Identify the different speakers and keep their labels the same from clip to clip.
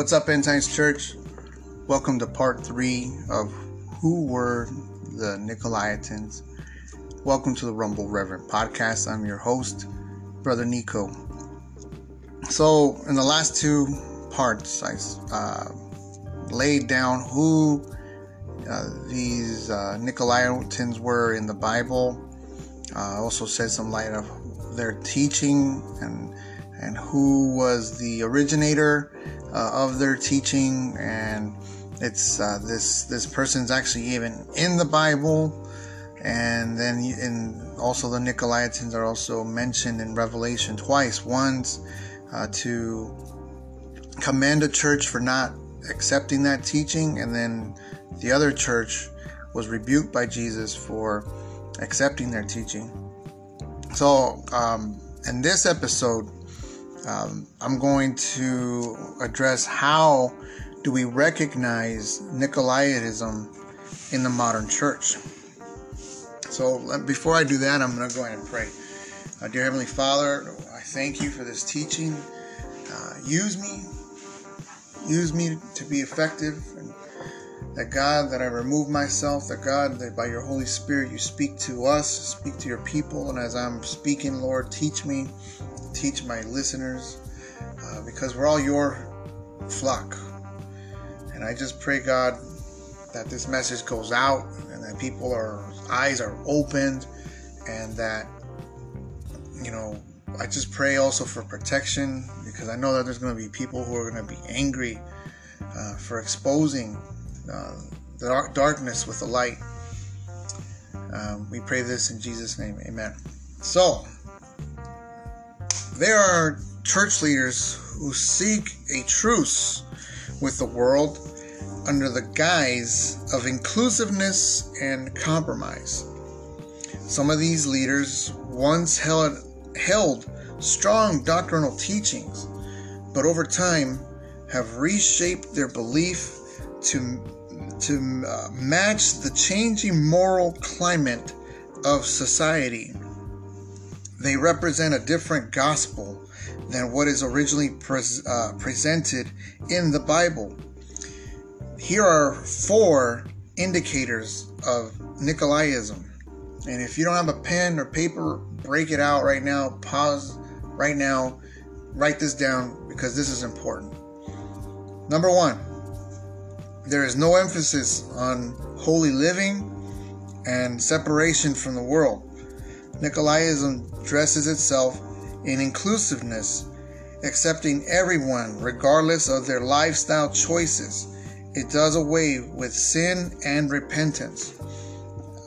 Speaker 1: What's up, End Times Church? Welcome to part three of Who Were the Nicolaitans. Welcome to the Rumble Reverend podcast. I'm your host, Brother Nico. So, in the last two parts, I uh, laid down who uh, these uh, Nicolaitans were in the Bible. I also said some light of their teaching and and who was the originator uh, of their teaching and it's uh, this this person's actually even in the Bible. And then in also the Nicolaitans are also mentioned in Revelation twice. Once uh, to commend a church for not accepting that teaching and then the other church was rebuked by Jesus for accepting their teaching. So um, in this episode um, I'm going to address how do we recognize Nicolaitism in the modern church. So before I do that, I'm going to go ahead and pray. Uh, dear Heavenly Father, I thank you for this teaching. Uh, use me, use me to be effective, and that God, that I remove myself, that God, that by your Holy Spirit you speak to us, speak to your people, and as I'm speaking, Lord, teach me teach my listeners uh, because we're all your flock. And I just pray, God, that this message goes out and that people are eyes are opened and that you know I just pray also for protection because I know that there's going to be people who are going to be angry uh, for exposing uh, the darkness with the light. Um, we pray this in Jesus' name, Amen. So there are church leaders who seek a truce with the world under the guise of inclusiveness and compromise. Some of these leaders once held, held strong doctrinal teachings, but over time have reshaped their belief to, to uh, match the changing moral climate of society they represent a different gospel than what is originally pres- uh, presented in the Bible. Here are four indicators of Nicolaism. And if you don't have a pen or paper, break it out right now, pause right now, write this down because this is important. Number one, there is no emphasis on holy living and separation from the world. Nicolaism dresses itself in inclusiveness, accepting everyone regardless of their lifestyle choices. It does away with sin and repentance.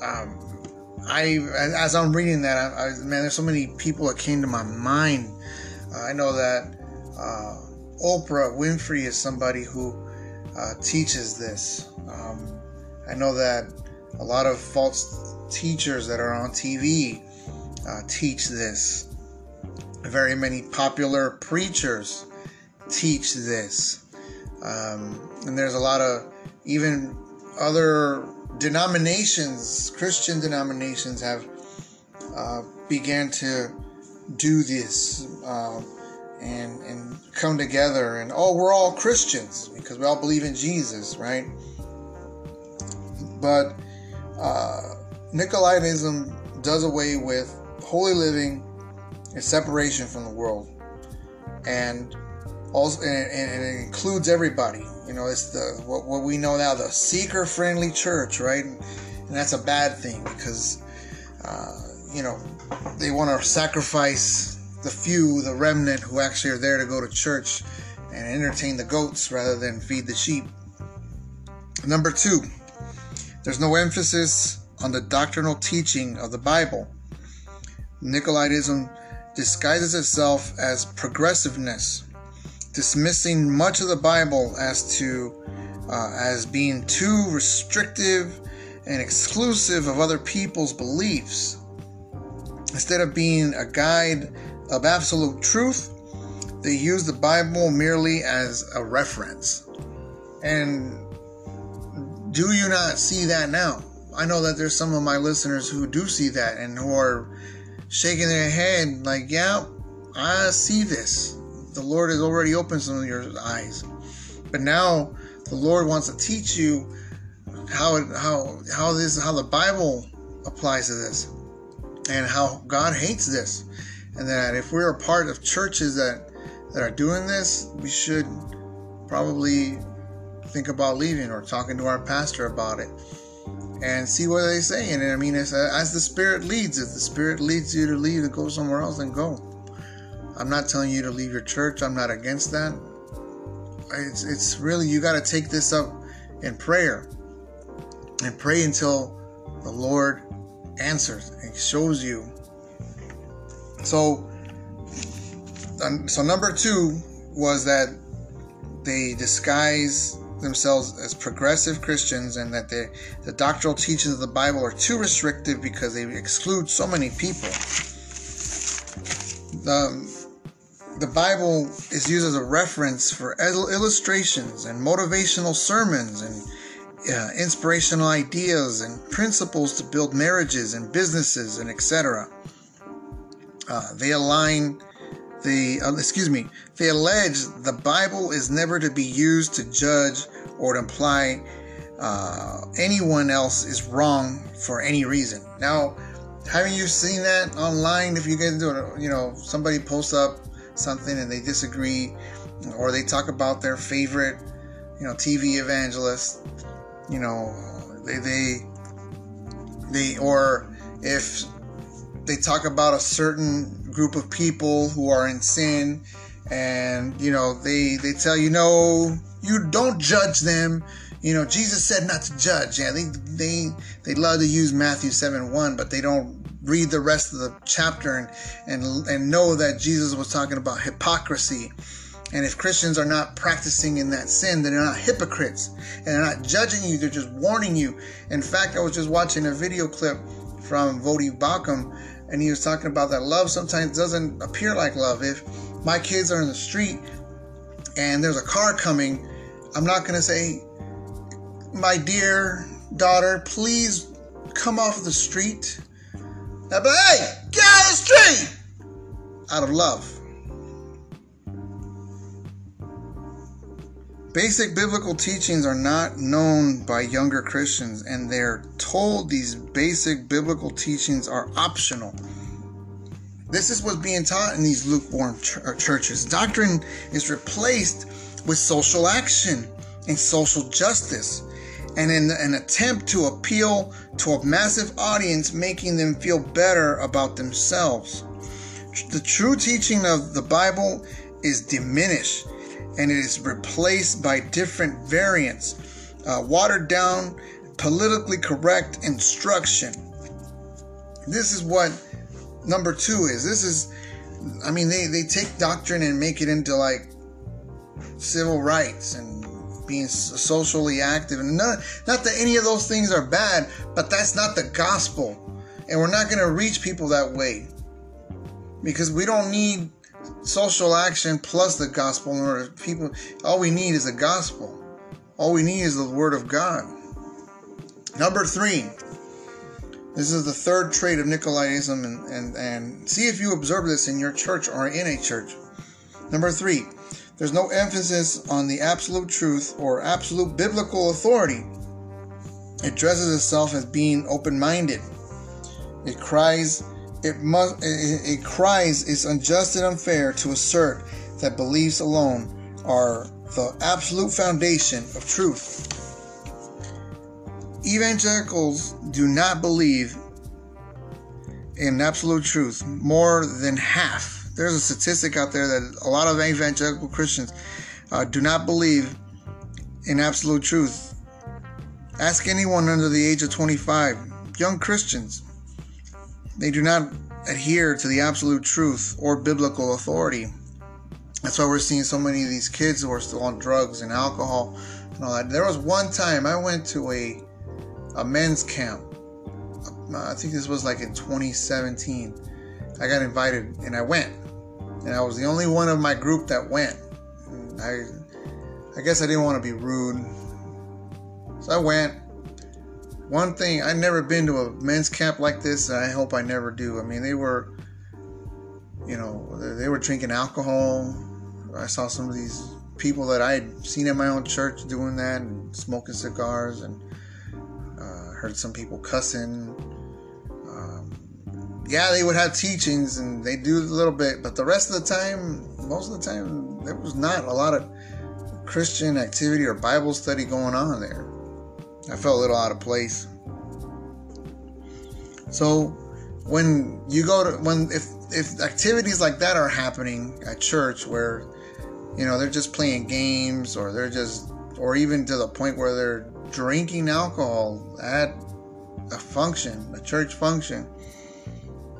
Speaker 1: Um, I, as I'm reading that, I, I, man, there's so many people that came to my mind. Uh, I know that uh, Oprah Winfrey is somebody who uh, teaches this. Um, I know that a lot of false teachers that are on TV uh, teach this. Very many popular preachers teach this. Um, and there's a lot of even other denominations, Christian denominations, have uh, began to do this uh, and and come together and oh, we're all Christians because we all believe in Jesus, right? But uh, does away with holy living and separation from the world, and also and, and it includes everybody. You know, it's the what, what we know now the seeker-friendly church, right? And, and that's a bad thing because uh, you know they want to sacrifice the few, the remnant who actually are there to go to church and entertain the goats rather than feed the sheep. Number two, there's no emphasis on the doctrinal teaching of the Bible. Nicolaitism disguises itself as progressiveness, dismissing much of the Bible as to uh, as being too restrictive and exclusive of other people's beliefs. Instead of being a guide of absolute truth, they use the Bible merely as a reference. And do you not see that now? I know that there's some of my listeners who do see that and who are shaking their head like, yeah, I see this. The Lord has already opened some of your eyes. But now the Lord wants to teach you how it, how how this how the Bible applies to this, and how God hates this, and that if we're a part of churches that that are doing this, we should probably think about leaving or talking to our pastor about it and see what they say. And I mean, as, uh, as the Spirit leads, if the Spirit leads you to leave to go somewhere else, then go. I'm not telling you to leave your church. I'm not against that. It's, it's really, you got to take this up in prayer and pray until the Lord answers and shows you. So, um, so number two was that they disguise themselves as progressive Christians and that the doctrinal teachings of the Bible are too restrictive because they exclude so many people. The, the Bible is used as a reference for illustrations and motivational sermons and uh, inspirational ideas and principles to build marriages and businesses and etc. Uh, they align the uh, excuse me they allege the bible is never to be used to judge or to imply uh, anyone else is wrong for any reason. Now haven't you seen that online? If you get into you know somebody posts up something and they disagree or they talk about their favorite you know tv evangelist you know they they they or if they talk about a certain group of people who are in sin and you know they they tell you no you don't judge them you know jesus said not to judge yeah they they they love to use matthew 7 1 but they don't read the rest of the chapter and and and know that jesus was talking about hypocrisy and if Christians are not practicing in that sin, then they're not hypocrites. And they're not judging you, they're just warning you. In fact, I was just watching a video clip from Voddie Baucham and he was talking about that love sometimes doesn't appear like love. If my kids are in the street and there's a car coming, I'm not going to say, my dear daughter, please come off the street. I'll be like, hey, get out of the street! Out of love. Basic biblical teachings are not known by younger Christians, and they're told these basic biblical teachings are optional. This is what's being taught in these lukewarm ch- uh, churches. Doctrine is replaced with social action and social justice, and in an attempt to appeal to a massive audience, making them feel better about themselves. The true teaching of the Bible is diminished and it is replaced by different variants, uh, watered down, politically correct instruction. This is what number two is. This is, I mean, they, they take doctrine and make it into like civil rights and being socially active. And not, not that any of those things are bad, but that's not the gospel. And we're not going to reach people that way because we don't need social action plus the gospel in order people all we need is the gospel all we need is the word of god number three this is the third trait of Nicolaitanism, and, and, and see if you observe this in your church or in a church. Number three, there's no emphasis on the absolute truth or absolute biblical authority. It dresses itself as being open minded. It cries it must it, it cries it's unjust and unfair to assert that beliefs alone are the absolute foundation of truth. Evangelicals do not believe in absolute truth more than half. There's a statistic out there that a lot of evangelical Christians uh, do not believe in absolute truth. Ask anyone under the age of 25, young Christians, they do not adhere to the absolute truth or biblical authority. That's why we're seeing so many of these kids who are still on drugs and alcohol and all that. There was one time I went to a a men's camp. Uh, I think this was like in 2017. I got invited and I went, and I was the only one of my group that went. I, I guess I didn't want to be rude, so I went one thing I've never been to a men's camp like this, and I hope I never do. I mean, they were, you know, they were drinking alcohol. I saw some of these people that I had seen in my own church doing that and smoking cigars and uh, heard some people cussing. Um, yeah, they would have teachings and they do a little bit, but the rest of the time, most of the time, there was not a lot of Christian activity or Bible study going on there. I felt a little out of place. So when you go to when if if activities like that are happening at church where you know they're just playing games or they're just or even to the point where they're drinking alcohol at a function a church function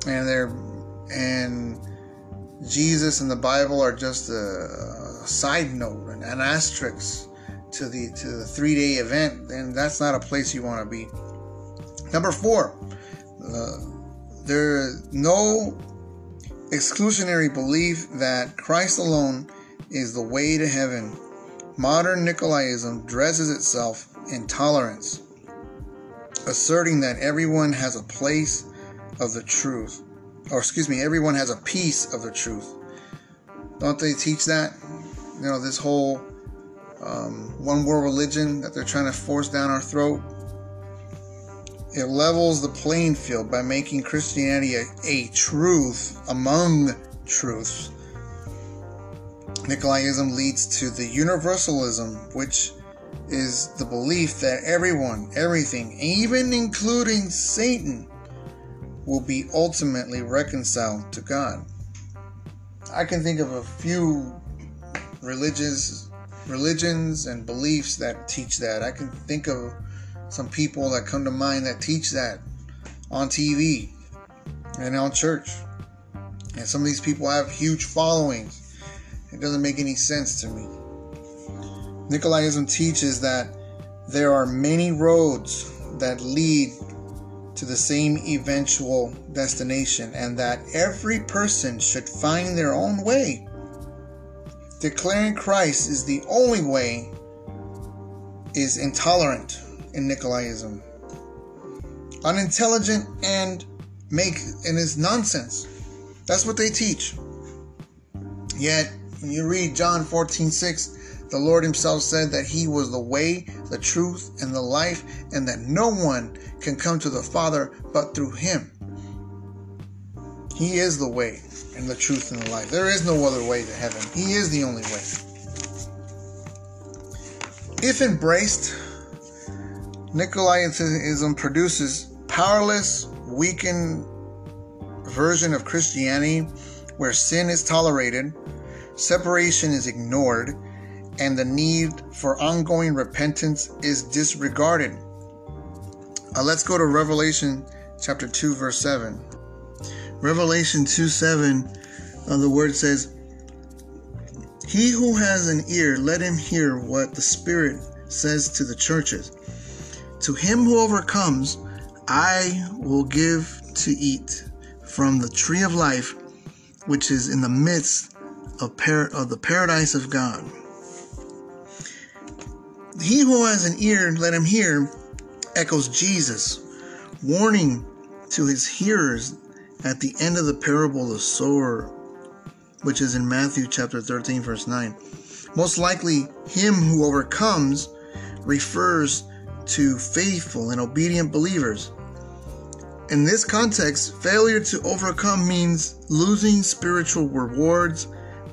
Speaker 1: and they're and jesus and the bible are just a, a side note an, an asterisk to the to the three day event then that's not a place you want to be number four uh, no exclusionary belief that christ alone is the way to heaven. Modern Nicolaism dresses itself in tolerance, asserting that everyone has a place of the truth, or excuse me, everyone has a piece of the truth. Don't they teach that? You know, this whole um, one world religion that they're trying to force down our throat. It levels the playing field by making Christianity a, a truth among truths Nicolaism leads to the universalism, which is the belief that everyone, everything, even including Satan, will be ultimately reconciled to God. I can think of a few religious religions and beliefs that teach that. I can think of some people that come to mind that teach that on TV and on church. And some of these people have huge followings it doesn't make any sense to me. Nicolaism teaches that there are many roads that lead to the same eventual destination and that every person should find their own way. Declaring Christ is the only way is intolerant in Nicolaism. Unintelligent and make and is nonsense. That's what they teach. Yet when you read John 14 6, the Lord Himself said that He was the way, the truth, and the life, and that no one can come to the Father but through Him. He is the way and the truth and the life. There is no other way to heaven. He is the only way. If embraced, Nicolaitanism produces powerless, weakened version of Christianity where sin is tolerated, separation is ignored, and the need for ongoing repentance is disregarded. Uh, let's go to Revelation chapter 2, verse 7. Revelation 2 7, uh, the word says, He who has an ear, let him hear what the Spirit says to the churches. To him who overcomes, I will give to eat from the tree of life, which is in the midst of, of the paradise of God. He who has an ear, let him hear, echoes Jesus, warning to his hearers at the end of the parable of the sower, which is in Matthew chapter 13, verse 9. Most likely, him who overcomes refers to faithful and obedient believers. In this context, failure to overcome means losing spiritual rewards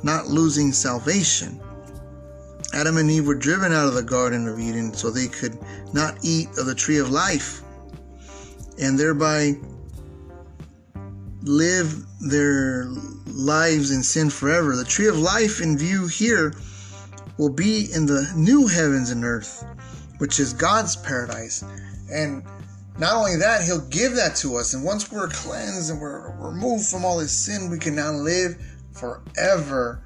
Speaker 1: not losing salvation. Adam and Eve were driven out of the Garden of Eden so they could not eat of the tree of life and thereby live their lives in sin forever. The tree of life in view here will be in the new heavens and earth, which is God's paradise. And not only that, He'll give that to us. And once we're cleansed and we're removed from all this sin, we can now live forever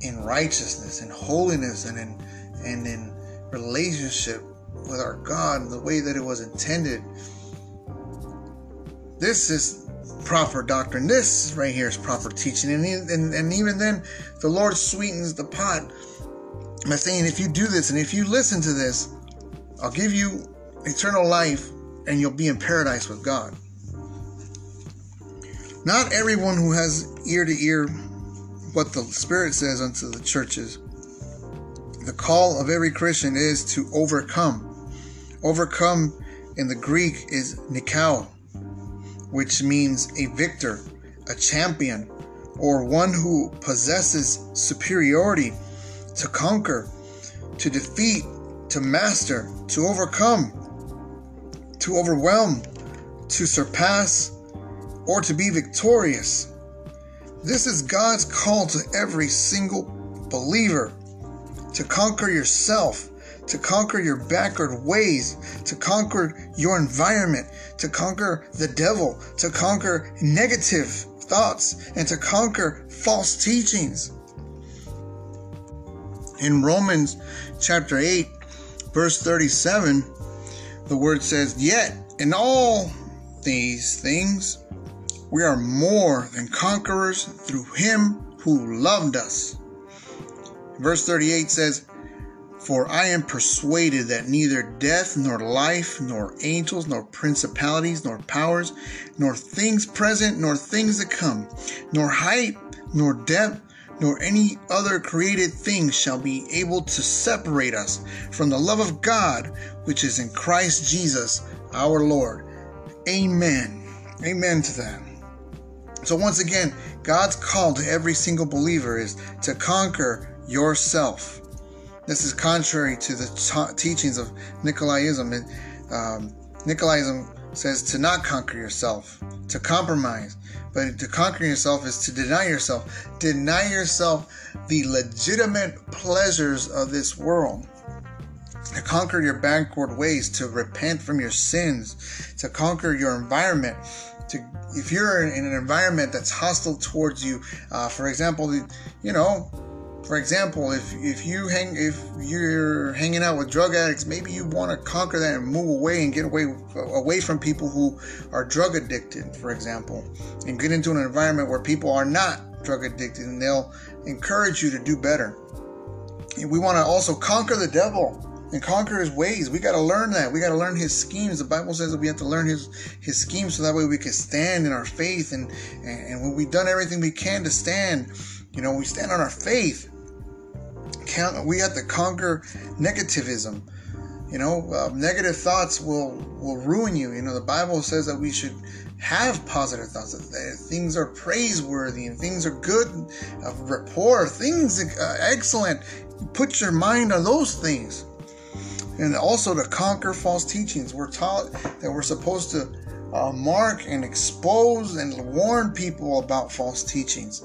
Speaker 1: in righteousness and holiness and in and in relationship with our God the way that it was intended. This is proper doctrine. This right here is proper teaching. And, and, and even then, the Lord sweetens the pot by saying, if you do this and if you listen to this, I'll give you eternal life and you'll be in paradise with God. Not everyone who has ear to ear what the Spirit says unto the churches the call of every Christian is to overcome. Overcome in the Greek is nikao, which means a victor, a champion, or one who possesses superiority to conquer, to defeat, to master, to overcome, to overwhelm, to surpass, or to be victorious. This is God's call to every single believer to conquer yourself, to conquer your backward ways, to conquer your environment, to conquer the devil, to conquer negative thoughts, and to conquer false teachings. In Romans chapter 8, verse 37, the word says, Yet in all these things we are more than conquerors through him who loved us. Verse 38 says, For I am persuaded that neither death, nor life, nor angels, nor principalities, nor powers, nor things present, nor things to come, nor height, nor depth, nor any other created thing shall be able to separate us from the love of God which is in Christ Jesus our Lord. Amen. Amen to that. So, once again, God's call to every single believer is to conquer yourself. This is contrary to the teachings of Nicolaism. Um, Nicolaism says to not conquer yourself, to compromise, but to conquer yourself is to deny yourself. Deny yourself the legitimate pleasures of this world. To conquer your backward ways, to repent from your sins, to conquer your environment. To, if you're in an environment that's hostile towards you, uh, for example, you know, for example, if if you hang if you're hanging out with drug addicts, maybe you want to conquer that and move away and get away away from people who are drug addicted, for example, and get into an environment where people are not drug addicted and they'll encourage you to do better. And we want to also conquer the devil and conquer his ways. We got to learn that. We got to learn his schemes. The Bible says that we have to learn his his schemes so that way we can stand in our faith and and when we've done everything we can to stand, you know, we stand on our faith count, we have to conquer negativism. You know, uh, negative thoughts will will ruin you. You know, the Bible says that we should have positive thoughts. That things are praiseworthy and things are good, uh, rapport, things uh, excellent. Put your mind on those things, and also to conquer false teachings. We're taught that we're supposed to uh, mark and expose and warn people about false teachings.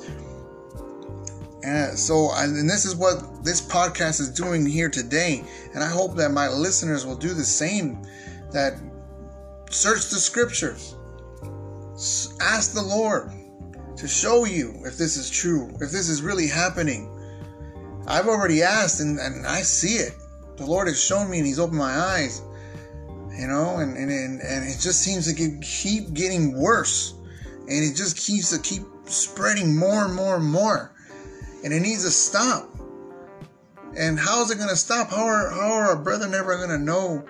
Speaker 1: And so, and this is what this podcast is doing here today. And I hope that my listeners will do the same. That search the scriptures, ask the Lord to show you if this is true, if this is really happening. I've already asked and, and I see it. The Lord has shown me and He's opened my eyes. You know, and, and, and it just seems to keep getting worse. And it just keeps to keep spreading more and more and more and it needs to stop. And how is it going to stop? How are, how are our brethren ever going to know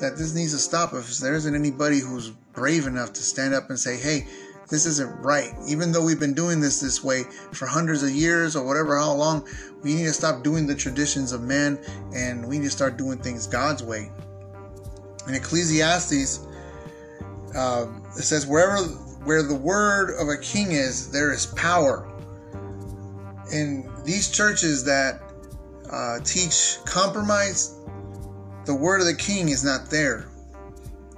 Speaker 1: that this needs to stop if there isn't anybody who's brave enough to stand up and say, hey, this isn't right. Even though we've been doing this this way for hundreds of years or whatever, how long, we need to stop doing the traditions of men and we need to start doing things God's way. In Ecclesiastes, uh, it says, wherever where the word of a king is, there is power in these churches that uh, teach compromise, the word of the king is not there.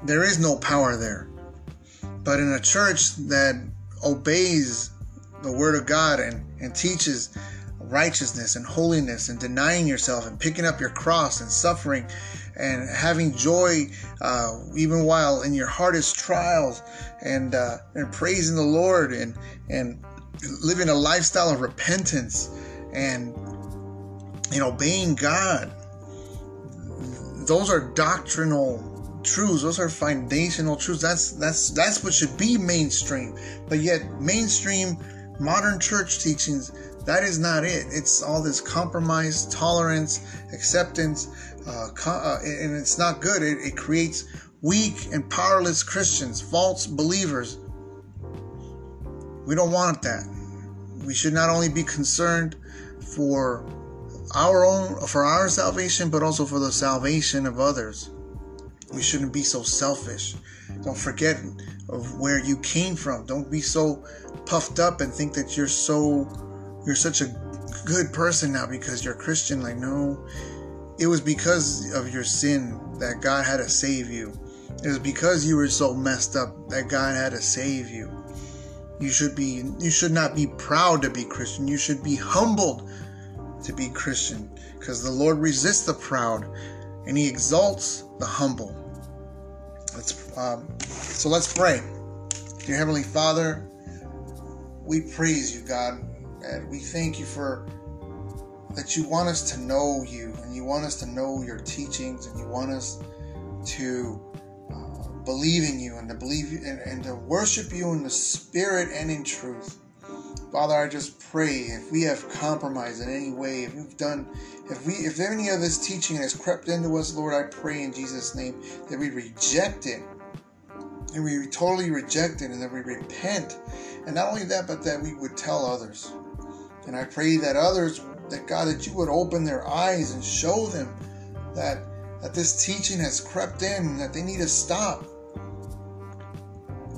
Speaker 1: There is no power there. But in a church that obeys the word of God and, and teaches righteousness and holiness and denying yourself and picking up your cross and suffering and having joy uh, even while in your hardest trials and uh, and praising the Lord and and living a lifestyle of repentance and know obeying God. Those are doctrinal truths. Those are foundational truths. That's that's that's what should be mainstream. But yet mainstream modern church teachings that is not it. It's all this compromise, tolerance, acceptance, uh, uh, and it's not good. It, it creates weak and powerless Christians, false believers. We don't want that we should not only be concerned for our own for our salvation, but also for the salvation of others. We shouldn't be so selfish. Don't forget of where you came from. Don't be so puffed up and think that you're so you're such a good person now because you're Christian. Like no, it was because of your sin that God had to save you. It was because you were so messed up that God had to save you. You should be you should not be proud to be Christian. You should be humbled to be Christian because the Lord resists the proud and he exalts the humble. Let's um, so let's pray. Dear Heavenly Father, we praise you, God, and we thank you for that you want us to know you and you want us to know your teachings and you want us to believe in you and to believe and, and to worship you in the spirit and in truth. Father, I just pray if we have compromised in any way, if we've done, if we, if any of this teaching has crept into us, Lord, I pray in Jesus' name that we reject it, and we totally reject it, and that we repent, and not only that, but that we would tell others. And I pray that others, that God, that you would open their eyes and show them that that this teaching has crept in, that they need to stop.